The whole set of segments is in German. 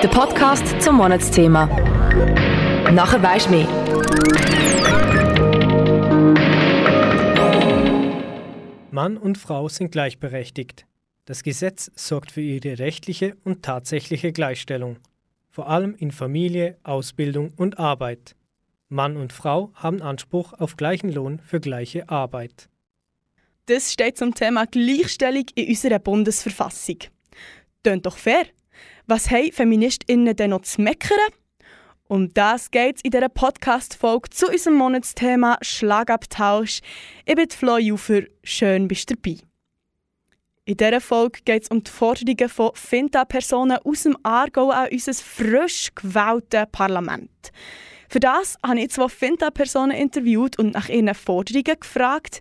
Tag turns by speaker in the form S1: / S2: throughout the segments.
S1: Der Podcast zum Monatsthema. Nachher weisst mehr.
S2: Mann und Frau sind gleichberechtigt. Das Gesetz sorgt für ihre rechtliche und tatsächliche Gleichstellung, vor allem in Familie, Ausbildung und Arbeit. Mann und Frau haben Anspruch auf gleichen Lohn für gleiche Arbeit.
S3: Das steht zum Thema Gleichstellung in unserer Bundesverfassung. Tönt doch fair. Was haben FeministInnen denn noch zu meckern? Um das geht es in dieser Podcast-Folge zu unserem Monatsthema Schlagabtausch. Ich bin Flo Jufer, schön bist du dabei. In dieser Folge geht es um die Forderungen von Finta-Personen aus dem Aargau an unser frisch gewähltes Parlament. Für das habe ich zwei Finta-Personen interviewt und nach ihren Forderungen gefragt.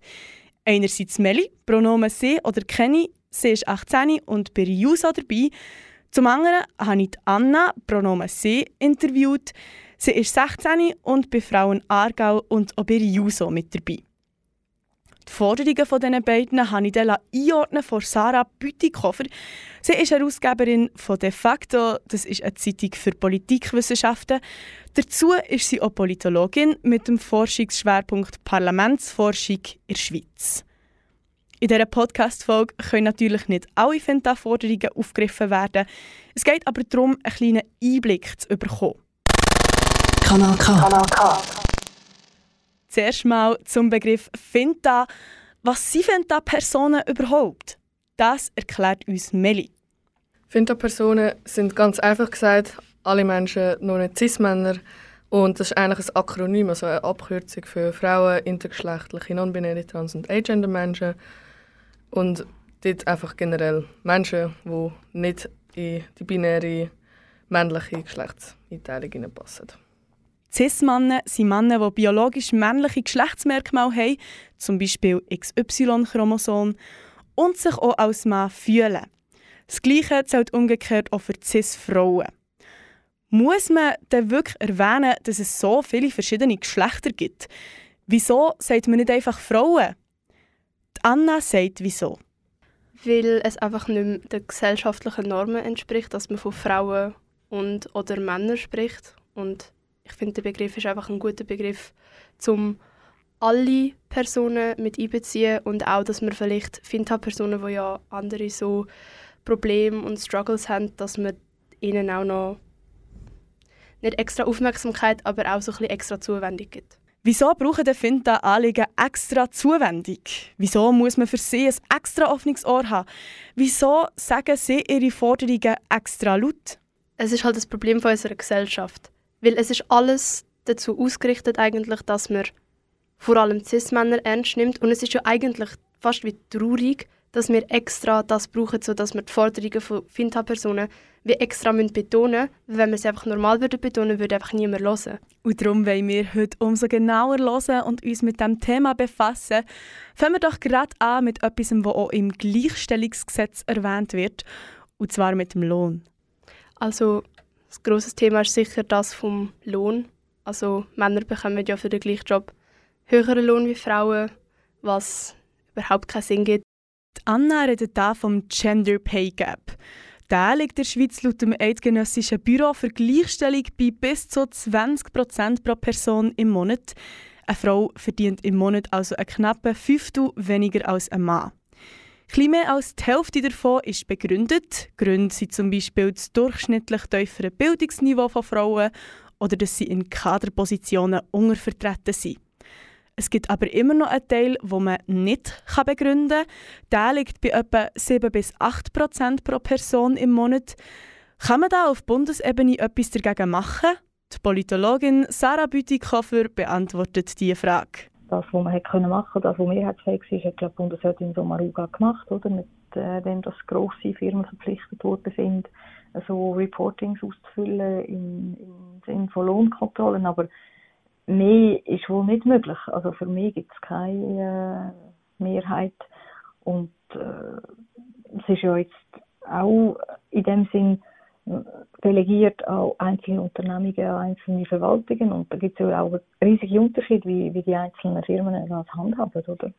S3: Einerseits Melli, Pronomen sie oder kenne sie ist 18 und bei JUSA dabei. Zum anderen habe ich Anna, Pronomen sie, interviewt. Sie ist 16 und bei Frauen Aargau und auch bei JUSO mit dabei. Die Forderungen von diesen beiden habe ich dann einordnen von Sarah Bütikofer. Sie ist Herausgeberin von De facto, das ist eine Zeitung für Politikwissenschaften. Dazu ist sie auch Politologin mit dem Forschungsschwerpunkt Parlamentsforschung in der Schweiz. In dieser Podcast-Folge können natürlich nicht alle Fenta-Forderungen aufgegriffen werden. Es geht aber darum, einen kleinen Einblick zu bekommen.
S1: Kanal K. Kanal K.
S3: Zuerst mal zum Begriff Finta. Was sind Finta-Personen überhaupt? Das erklärt uns Meli.
S4: Finta-Personen sind ganz einfach gesagt alle Menschen, nur nicht Cis-Männer. Und das ist eigentlich ein Akronym, also eine Abkürzung für Frauen, intergeschlechtliche, non-binäre, trans- und agender-Menschen. Und dort einfach generell Menschen, die nicht in die binäre männliche Geschlechtseinteilung passen.
S3: Cis-Männer sind Männer, die biologisch männliche Geschlechtsmerkmale haben, zum Beispiel XY-Chromosom, und sich auch als Mann fühlen. Das Gleiche zählt umgekehrt auch für Cis-Frauen. Muss man denn wirklich erwähnen, dass es so viele verschiedene Geschlechter gibt? Wieso sagt man nicht einfach Frauen? Anna sagt wieso.
S5: Weil es einfach nicht mehr den gesellschaftlichen Normen entspricht, dass man von Frauen und oder Männern spricht. Und ich finde, der Begriff ist einfach ein guter Begriff, um alle Personen mit einbeziehen und auch, dass man vielleicht findet Personen, die ja andere so Probleme und Struggles haben, dass man ihnen auch noch nicht extra Aufmerksamkeit, aber auch so ein bisschen extra Zuwendung gibt.
S3: Wieso brauchen die Finta-Anliegen extra Zuwendung? Wieso muss man für sie ein extra offenes haben? Wieso sagen sie ihre Forderungen extra laut?
S5: Es ist halt das Problem von unserer Gesellschaft. Weil es ist alles dazu ausgerichtet, eigentlich, dass man vor allem Cis-Männer ernst nimmt. Und es ist ja eigentlich fast wie traurig, dass wir extra das brauchen, sodass wir die Forderungen von Finta-Personen wie extra betonen müssen. Wenn wir sie einfach normal würden betonen, würde einfach niemand hören.
S3: Und darum wollen wir heute umso genauer hören und uns mit dem Thema befassen. Fangen wir doch gerade an mit etwas, was auch im Gleichstellungsgesetz erwähnt wird, und zwar mit dem Lohn.
S5: Also, das grosse Thema ist sicher das vom Lohn. Also, Männer bekommen ja für den gleichen Job höheren Lohn wie Frauen, was überhaupt keinen Sinn gibt.
S3: Anna redet hier vom Gender Pay Gap. Der liegt der Schweiz laut dem Eidgenössischen Büro für Gleichstellung bei bis zu 20% pro Person im Monat. Eine Frau verdient im Monat also ein knappe Fünftel weniger als ein Mann. Etwas mehr als die Hälfte davon ist begründet. Gründe sind zum Beispiel das durchschnittlich tiefere Bildungsniveau von Frauen oder dass sie in Kaderpositionen untervertreten sind. Es gibt aber immer noch einen Teil, den man nicht begründen kann. Der liegt bei etwa 7 bis 8 Prozent pro Person im Monat. Kann man da auf Bundesebene etwas dagegen machen? Die Politologin Sarah Bütikofer beantwortet diese Frage.
S6: Das, was man hätte machen können, das, was mehrheitsfähig ist, hat die Bundesrätin Sommaruga gemacht, oder? mit äh, dem, dass grosse Firmen verpflichtet worden sind, so Reportings auszufüllen im, im Sinne von Lohnkontrollen. Aber mehr ist wohl nicht möglich. Also für mich gibt es keine äh, Mehrheit. Und äh, es ist ja jetzt auch in dem Sinn äh, delegiert an einzelne Unternehmungen, an einzelne Verwaltungen. Und da gibt es ja auch riesige Unterschiede, wie, wie die einzelnen Firmen das handhaben, oder?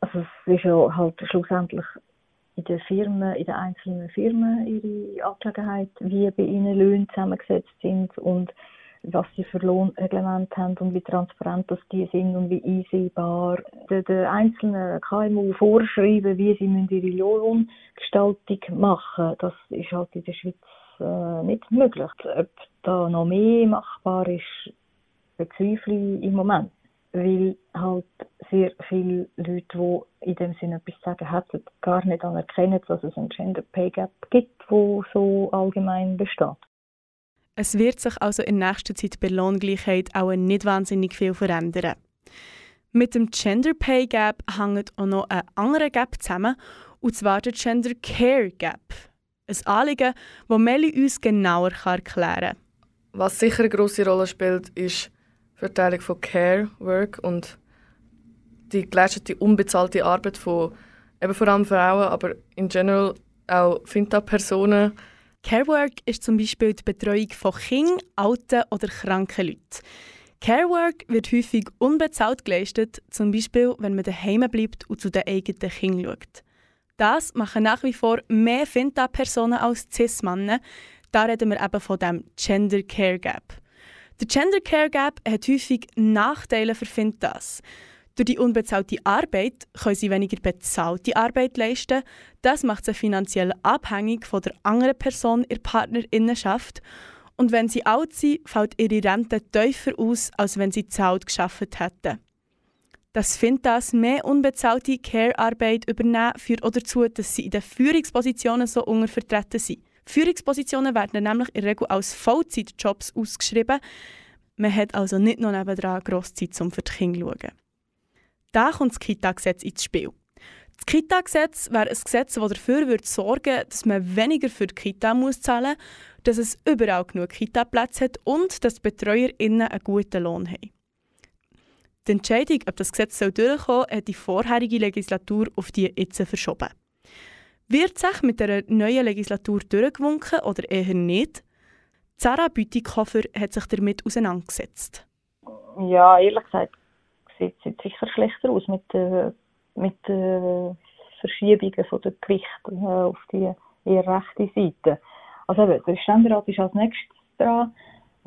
S6: Also es ist ja halt schlussendlich in den Firmen, in den einzelnen Firmen ihre Angelegenheit, wie bei ihnen Löhne zusammengesetzt sind und was sie für Lohnreglemente haben und wie transparent das die sind und wie einsehbar den, den einzelnen KMU vorschreiben, wie sie ihre Lohngestaltung machen Das ist halt in der Schweiz äh, nicht möglich. Ob da noch mehr machbar ist, bezweifle ich im Moment. Weil halt sehr viele Leute, die in dem Sinne etwas sagen hätten, gar nicht anerkennen, dass es einen Gender Pay Gap gibt, der so allgemein besteht.
S3: Es wird sich also in nächster Zeit bei Lohngleichheit auch nicht wahnsinnig viel verändern. Mit dem Gender Pay Gap hängt auch noch ein anderer Gap zusammen, und zwar der Gender Care Gap. Ein Anliegen, das Melly uns genauer erklären kann.
S4: Was sicher eine grosse Rolle spielt, ist die Verteilung von Care Work und die geleistete unbezahlte Arbeit von eben vor allem Frauen, aber in general auch Finta-Personen
S3: Carework ist zum Beispiel die Betreuung von Kindern, alten oder kranken Leuten. Carework wird häufig unbezahlt geleistet, zum Beispiel wenn man daheim bleibt und zu den eigenen Kindern schaut. Das machen nach wie vor mehr Finta-Personen als Cis-Männer. Da reden wir eben von dem Gender Care Gap. Der Gender Care Gap hat häufig Nachteile für Fintas. Durch die unbezahlte Arbeit können sie weniger bezahlte Arbeit leisten. Das macht sie finanziell abhängig von der anderen Person in der Partnerinnenschaft. Und wenn sie alt sind, fällt ihre Rente tiefer aus, als wenn sie zahlt geschafft hätten. Das findet das mehr unbezahlte Care-Arbeit übernehmen führt auch dazu, dass sie in den Führungspositionen so untervertreten sind. Führungspositionen werden nämlich in der Regel als Vollzeitjobs ausgeschrieben. Man hat also nicht noch nebenan grosse Zeit, um für die Kinder zu schauen. Da kommt das Kita-Gesetz ins Spiel. Das Kita-Gesetz wäre ein Gesetz, das dafür würde sorgen dass man weniger für die Kita muss zahlen muss, dass es überall genug Kita-Plätze hat und dass die BetreuerInnen einen guten Lohn haben. Die Entscheidung, ob das Gesetz durchkommen soll, hat die vorherige Legislatur auf die jetzt verschoben. Wird sich mit der neuen Legislatur durchgewunken oder eher nicht? Sarah Bütikofer hat sich damit auseinandergesetzt.
S6: Ja, ehrlich gesagt sieht es sicher schlechter aus mit den mit der Verschiebungen von der Gewicht äh, auf die eher rechte Seite. Also eben, der Ständerat ist als nächstes dran.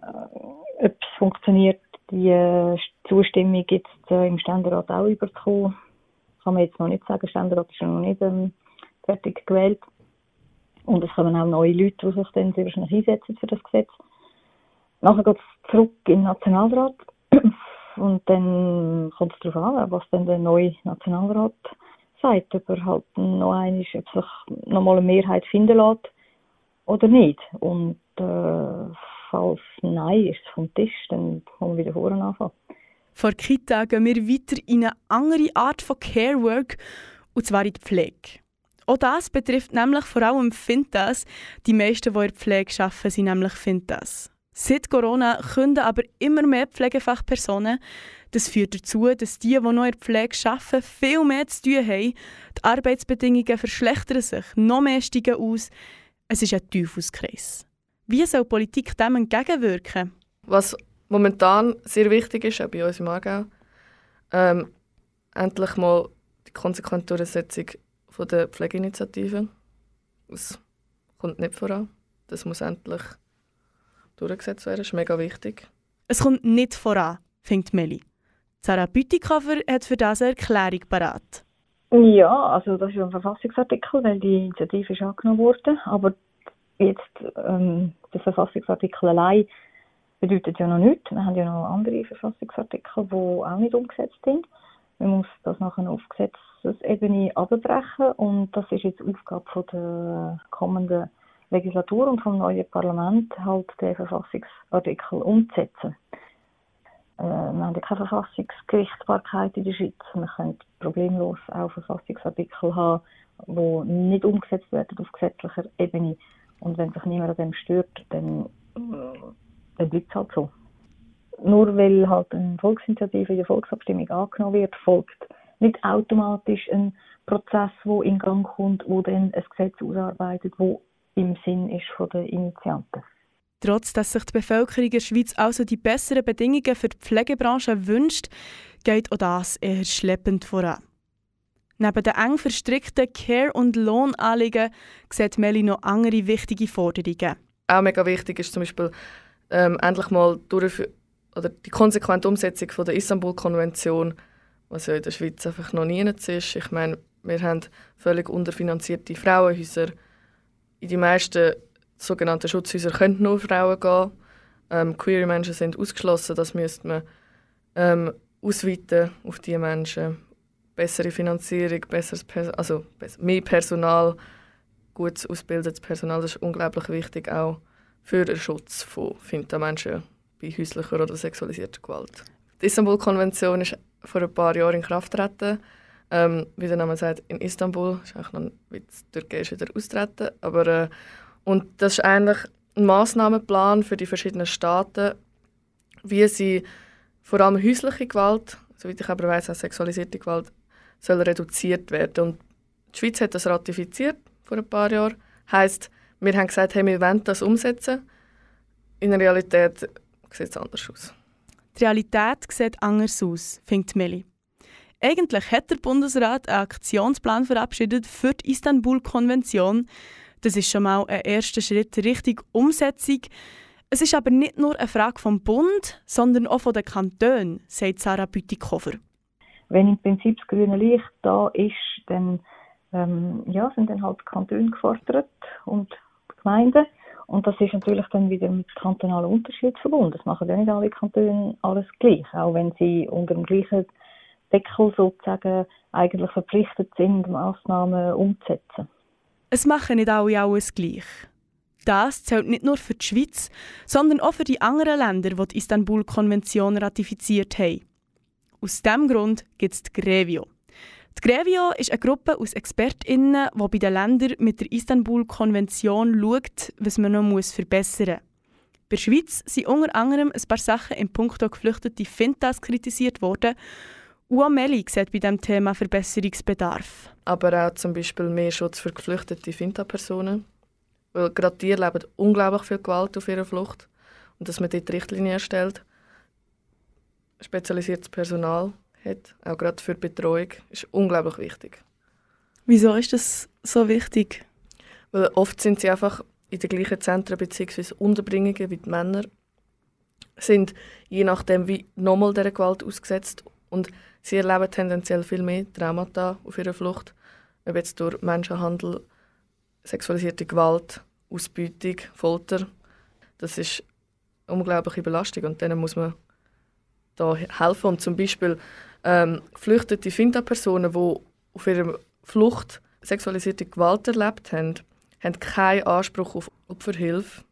S6: Äh, ob es funktioniert, die äh, Zustimmung jetzt äh, im Ständerat auch überzukommen, kann man jetzt noch nicht sagen. Der Ständerat ist noch nicht ähm, fertig gewählt. Und es kommen auch neue Leute, die sich dann sehr wahrscheinlich einsetzen für das Gesetz. Nachher geht es zurück in den Nationalrat und dann kommt es darauf an, was dann der neue Nationalrat sagt, ob er halt noch einmal, ob sich nochmal eine Mehrheit finden lässt oder nicht. Und äh, falls Nein ist vom Tisch, dann kommen wir wieder vorne anfangen.
S3: Vor Kita gehen wir weiter in eine andere Art von Care Work, und zwar in die Pflege. Auch das betrifft nämlich vor allem Fintas. Die meisten, die in der Pflege arbeiten, sind nämlich Fintas. Seit Corona künden aber immer mehr Pflegefachpersonen. Das führt dazu, dass die, die noch in der Pflege arbeiten, viel mehr zu tun haben. Die Arbeitsbedingungen verschlechtern sich, noch mehr steigen aus. Es ist ein Teufelskreis. Wie soll Politik dem entgegenwirken?
S4: Was momentan sehr wichtig ist, auch bei uns im Aargau, ähm, endlich mal die konsequente Durchsetzung der Pflegeinitiative. Das kommt nicht voran. Das muss endlich durchgesetzt werden. Das ist mega wichtig.
S3: Es kommt nicht voran, findet Melli. Sarah Bütikofer hat für das eine Erklärung parat.
S6: Ja, also das ist ein Verfassungsartikel, weil die Initiative ist angenommen wurde. Aber jetzt ähm, der Verfassungsartikel allein bedeutet ja noch nichts. Wir haben ja noch andere Verfassungsartikel, die auch nicht umgesetzt sind. Man muss das nachher auf Gesetzesebene abbrechen und das ist jetzt Aufgabe von der kommenden Legislatur und vom neuen Parlament halt den Verfassungsartikel umzusetzen. Äh, wir haben ja keine Verfassungsgerichtsbarkeit in der Schweiz. Wir können problemlos auch Verfassungsartikel haben, die nicht umgesetzt werden auf gesetzlicher Ebene. Und wenn sich niemand an dem stört, dann, dann bleibt es halt so. Nur weil halt eine Volksinitiative in der Volksabstimmung angenommen wird, folgt nicht automatisch ein Prozess, der in Gang kommt, wo dann ein Gesetz ausarbeitet, wo im Sinn ist von der Initianten.
S3: Trotz dass sich die Bevölkerung in der Schweiz also die besseren Bedingungen für die Pflegebranche wünscht, geht auch das eher schleppend voran. Neben den eng verstrickten Care- und Lohnanliegen sieht Melli noch andere wichtige Forderungen.
S4: Auch mega wichtig ist zum Beispiel ähm, endlich mal durch oder die konsequente Umsetzung von der Istanbul-Konvention, was ja in der Schweiz einfach noch nie ist. Ich meine, wir haben völlig unterfinanzierte Frauenhäuser. In die meisten sogenannten Schutzhäuser können nur Frauen gehen. Ähm, queere Menschen sind ausgeschlossen. Das müsste man ähm, ausweiten auf diese Menschen bessere Finanzierung, besseres Pers also mehr Personal, gut ausgebildetes Personal, das ist unglaublich wichtig auch für den Schutz von Finta-Menschen bei häuslicher oder sexualisierter Gewalt. Die Istanbul-Konvention ist vor ein paar Jahren in Kraft getreten. Ähm, wie der Name sagt, in Istanbul. Das ist eigentlich noch wie die Türkei ist wieder austreten. Aber, äh, und das ist eigentlich ein Massnahmenplan für die verschiedenen Staaten, wie sie vor allem häusliche Gewalt, soweit ich aber weiß, auch sexualisierte Gewalt, soll reduziert werden. Und die Schweiz hat das ratifiziert vor ein paar Jahren. Heißt, wir haben gesagt, hey, wir wollen das umsetzen. In der Realität sieht es anders aus.
S3: Die Realität sieht anders aus, findet Melli. Eigentlich hat der Bundesrat einen Aktionsplan verabschiedet für die Istanbul-Konvention. Das ist schon mal ein erster Schritt Richtung Umsetzung. Es ist aber nicht nur eine Frage vom Bund, sondern auch von den Kantonen, sagt Sarah Bütikofer.
S6: Wenn im Prinzip das grüne Licht da ist, dann ähm, ja, sind dann halt die Kantone gefordert und die Gemeinden. Und das ist natürlich dann wieder mit kantonalen Unterschieden verbunden. Das machen ja nicht alle Kantone alles gleich, auch wenn sie unter dem gleichen Deckel sozusagen eigentlich verpflichtet sind, Massnahmen umzusetzen.
S3: Es machen nicht alle alles gleich. Das zählt nicht nur für die Schweiz, sondern auch für die anderen Länder, die die Istanbul-Konvention ratifiziert haben. Aus diesem Grund gibt es die Grevio. Die Grevio ist eine Gruppe aus ExpertInnen, die bei den Ländern mit der Istanbul-Konvention schaut, was man noch verbessern muss. Bei der Schweiz sind unter anderem ein paar Sachen im Punkt geflüchtete Fintas kritisiert worden. Und Meli sieht bei diesem Thema Verbesserungsbedarf.
S4: Aber auch zum Beispiel mehr Schutz für geflüchtete Finta-Personen. Weil gerade die erleben unglaublich viel Gewalt auf ihrer Flucht. Und dass man dort Richtlinien erstellt, spezialisiertes Personal hat, auch gerade für die Betreuung, ist unglaublich wichtig.
S3: Wieso ist das so wichtig?
S4: Weil oft sind sie einfach in den gleichen Zentren bzw. Unterbringungen wie die Männer, sind je nachdem wie nochmal dieser Gewalt ausgesetzt und sie erleben tendenziell viel mehr Traumata auf ihrer Flucht, ob jetzt durch Menschenhandel, sexualisierte Gewalt, Ausbeutung, Folter. Das ist unglaubliche Belastung und denen muss man da helfen. Und zum Beispiel ähm, geflüchtete Finta-Personen, die auf ihrer Flucht sexualisierte Gewalt erlebt haben, haben keinen Anspruch auf Opferhilfe.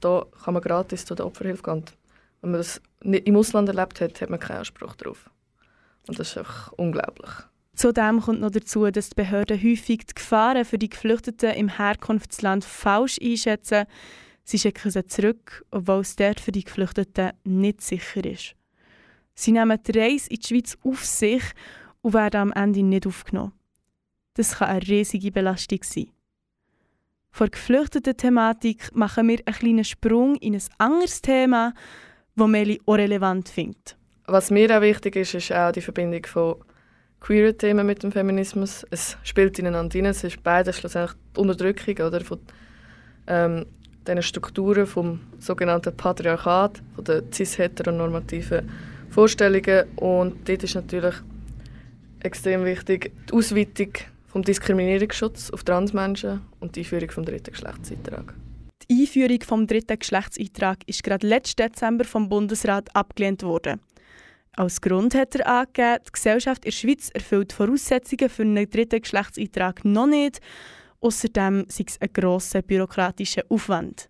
S4: Da kann man gratis zu der Opferhilfe gehen. Wenn man das nicht im Ausland erlebt hat, hat man keinen Anspruch darauf. Und das ist einfach unglaublich.
S3: Zudem kommt noch dazu, dass die Behörden häufig die Gefahren für die Geflüchteten im Herkunftsland falsch einschätzen. Sie schicken sie zurück, obwohl es dort für die Geflüchteten nicht sicher ist. Sie nehmen die Reise in die Schweiz auf sich und werden am Ende nicht aufgenommen. Das kann eine riesige Belastung sein. Vor geflüchteten Thematik machen wir einen kleinen Sprung in ein anderes Thema, das Meli auch relevant findet.
S4: Was mir auch wichtig ist, ist auch die Verbindung von queeren Themen mit dem Feminismus. Es spielt ineinander hinein. Es ist beides schlussendlich die Unterdrückung oder, von ähm, diesen Strukturen vom sogenannten Patriarchat, von der cis-heteronormativen Vorstellungen. Und dort ist natürlich extrem wichtig die Ausweitung vom Diskriminierungsschutz auf Transmenschen und die Einführung vom dritten Geschlechtseintrag.
S3: Die Einführung vom dritten Geschlechtseintrag ist gerade letzten Dezember vom Bundesrat abgelehnt worden. Als Grund hat er angegeben, die Gesellschaft in der Schweiz erfüllt Voraussetzungen für einen dritten Geschlechtseintrag noch nicht. Außerdem sei es ein grosser bürokratischer Aufwand.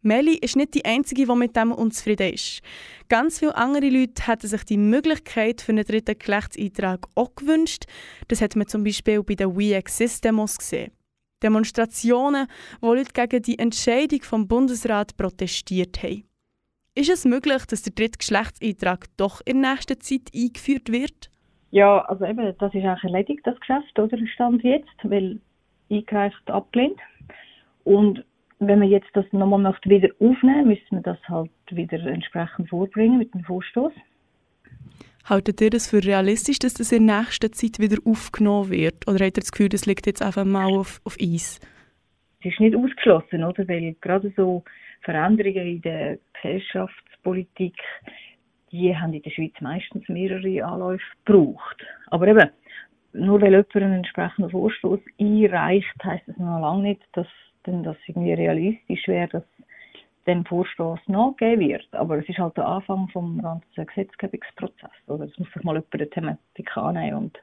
S3: Meli ist nicht die Einzige, die mit dem unzufrieden ist. Ganz viele andere Leute hätten sich die Möglichkeit für einen dritten Geschlechtseintrag auch gewünscht. Das hat man zum Beispiel bei den We Exist Demos gesehen. Demonstrationen, wo Leute gegen die Entscheidung vom Bundesrat protestiert haben. Ist es möglich, dass der dritte Geschlechtseintrag doch in nächster Zeit eingeführt wird?
S6: Ja, also eben, das ist eigentlich erledigt, das Geschäft, oder Stand jetzt, weil eingereicht abgelehnt. Und wenn man jetzt das nochmal möchte wieder aufnehmen, müsste man das halt wieder entsprechend vorbringen mit dem Vorstoß.
S3: Haltet ihr das für realistisch, dass das in der nächsten Zeit wieder aufgenommen wird? Oder habt ihr das Gefühl, das liegt jetzt einfach mal auf, auf Eis?
S6: Es ist nicht ausgeschlossen, oder? Weil gerade so Veränderungen in der Gesellschaftspolitik, die haben in der Schweiz meistens mehrere Anläufe gebraucht. Aber eben, nur weil jemand einen entsprechenden Vorstoß einreicht, heisst das noch lange nicht, dass denn das irgendwie realistisch wäre, dass dem Vorstoß nachgegeben wird. Aber es ist halt der Anfang vom ganzen Gesetzgebungsprozess. Oder es muss sich mal jemand der Thematik annehmen und,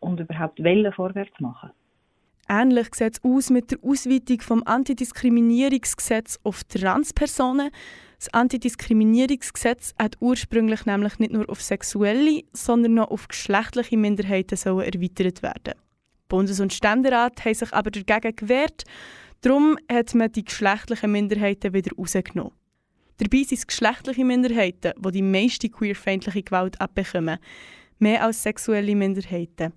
S6: und überhaupt Wellen vorwärts machen.
S3: Ähnlich sieht es aus mit der Ausweitung vom Antidiskriminierungsgesetz auf Transpersonen. Das Antidiskriminierungsgesetz hat ursprünglich nämlich nicht nur auf sexuelle, sondern noch auf geschlechtliche Minderheiten sollen erweitert werden. Bundes- und Ständerat haben sich aber dagegen gewehrt. Darum hat man die geschlechtlichen Minderheiten wieder rausgenommen. Dabei sind es geschlechtliche Minderheiten, die die meiste queerfeindliche Gewalt abbekommen. Mehr als sexuelle Minderheiten.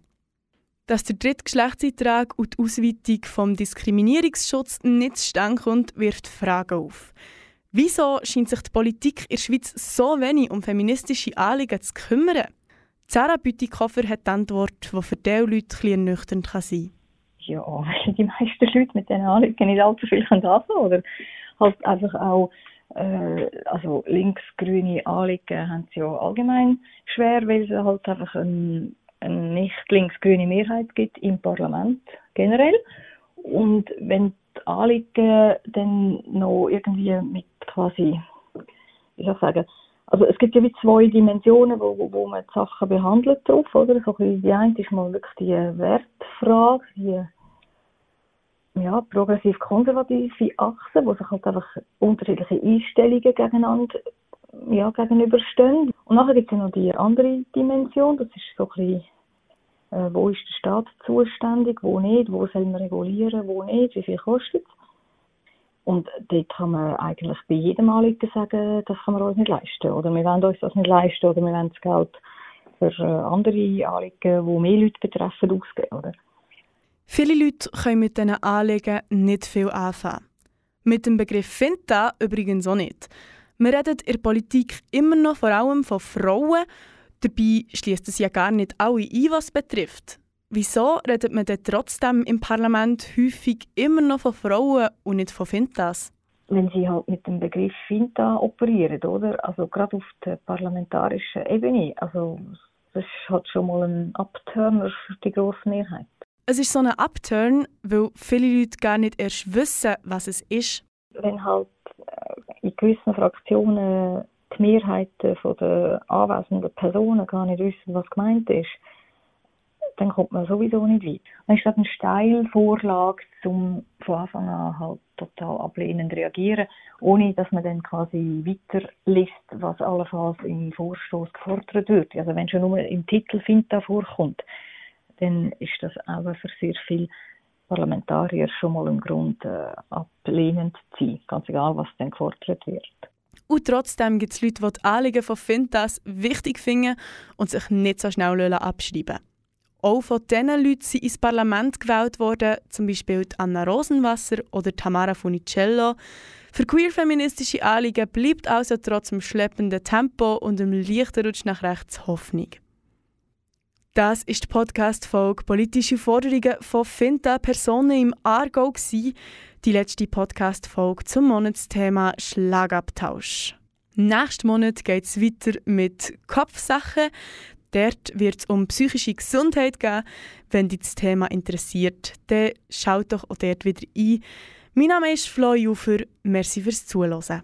S3: Dass der Drittgeschlechtseintrag und die Ausweitung vom Diskriminierungsschutz nicht zustande kommt, wirft Fragen auf. Wieso scheint sich die Politik in der Schweiz so wenig um feministische Anliegen zu kümmern? Sarah Bütikofer hat die Antwort, die für diese Leute etwas ernüchternd sein kann.
S6: Ja, weil die meisten Leute mit diesen Anliegen nicht allzu viel anfangen. Oder halt einfach auch äh, also links-grüne Anliegen haben sie ja allgemein schwer, weil es halt einfach ein eine nicht links-grüne Mehrheit gibt im Parlament generell. Und wenn die Anliegen dann noch irgendwie mit quasi, wie soll ich sagen, also es gibt ja wie zwei Dimensionen, wo, wo man die Sachen behandelt drauf, oder? So die eine ist mal wirklich die Wertfrage, die ja, progressiv-konservative Achse, wo sich halt einfach unterschiedliche Einstellungen gegeneinander ja, gegenüberstehen. Und nachher gibt es ja noch die andere Dimension, das ist so ein bisschen äh, wo ist der Staat zuständig, wo nicht, wo soll man regulieren, wo nicht, wie viel kostet es. Und dort kann man eigentlich bei jedem Anliegen sagen, das kann man uns nicht leisten. Oder wir wollen uns das nicht leisten oder wir wollen das Geld für äh, andere Anliegen, die mehr Leute betreffen, ausgeben. Oder?
S3: Viele Leute können mit diesen Anliegen nicht viel anfangen. Mit dem Begriff Finta übrigens auch nicht. Wir reden in der Politik immer noch vor allem von Frauen Dabei schließt es ja gar nicht alle ein, was betrifft. Wieso redet man denn trotzdem im Parlament häufig immer noch von Frauen und nicht von Fintas?
S6: Wenn sie halt mit dem Begriff Finta operieren, oder? Also gerade auf der parlamentarischen Ebene. Also das halt schon mal ein Upturner für die grosse Mehrheit.
S3: Es ist so ein Upturn, weil viele Leute gar nicht erst wissen, was es ist.
S6: Wenn halt äh, in gewissen Fraktionen die Mehrheit der anwesenden Personen gar nicht wissen, was gemeint ist, dann kommt man sowieso nicht weit. Dann ist das eine Steilvorlage, um von Anfang an halt total ablehnend reagieren, ohne dass man dann quasi weiterliest, was allenfalls im Vorstoß gefordert wird. Also wenn schon nur im Titel Finta vorkommt, dann ist das auch für sehr viele Parlamentarier schon mal ein Grund, äh, ablehnend sein, ganz egal, was dann gefordert wird.
S3: Und trotzdem gibt es Leute, die die Anliegen von Fintas wichtig finden und sich nicht so schnell abschreiben Auch von diesen Leuten sind ins Parlament gewählt worden, zum Beispiel Anna Rosenwasser oder Tamara Funicello. Für queer-feministische Anliegen bleibt also trotz dem schleppenden Tempo und dem leichten Rutsch nach rechts Hoffnung. Das ist die Podcast-Folge «Politische Forderungen von Finta Personen im Aargau» die letzte Podcast-Folge zum Monatsthema Schlagabtausch. Nächsten Monat geht es weiter mit Kopfsachen. Dort wird es um psychische Gesundheit gehen. Wenn dich das Thema interessiert, dann schaut doch auch dort wieder ein. Mein Name ist Flo Jufer. Merci fürs Zuhören.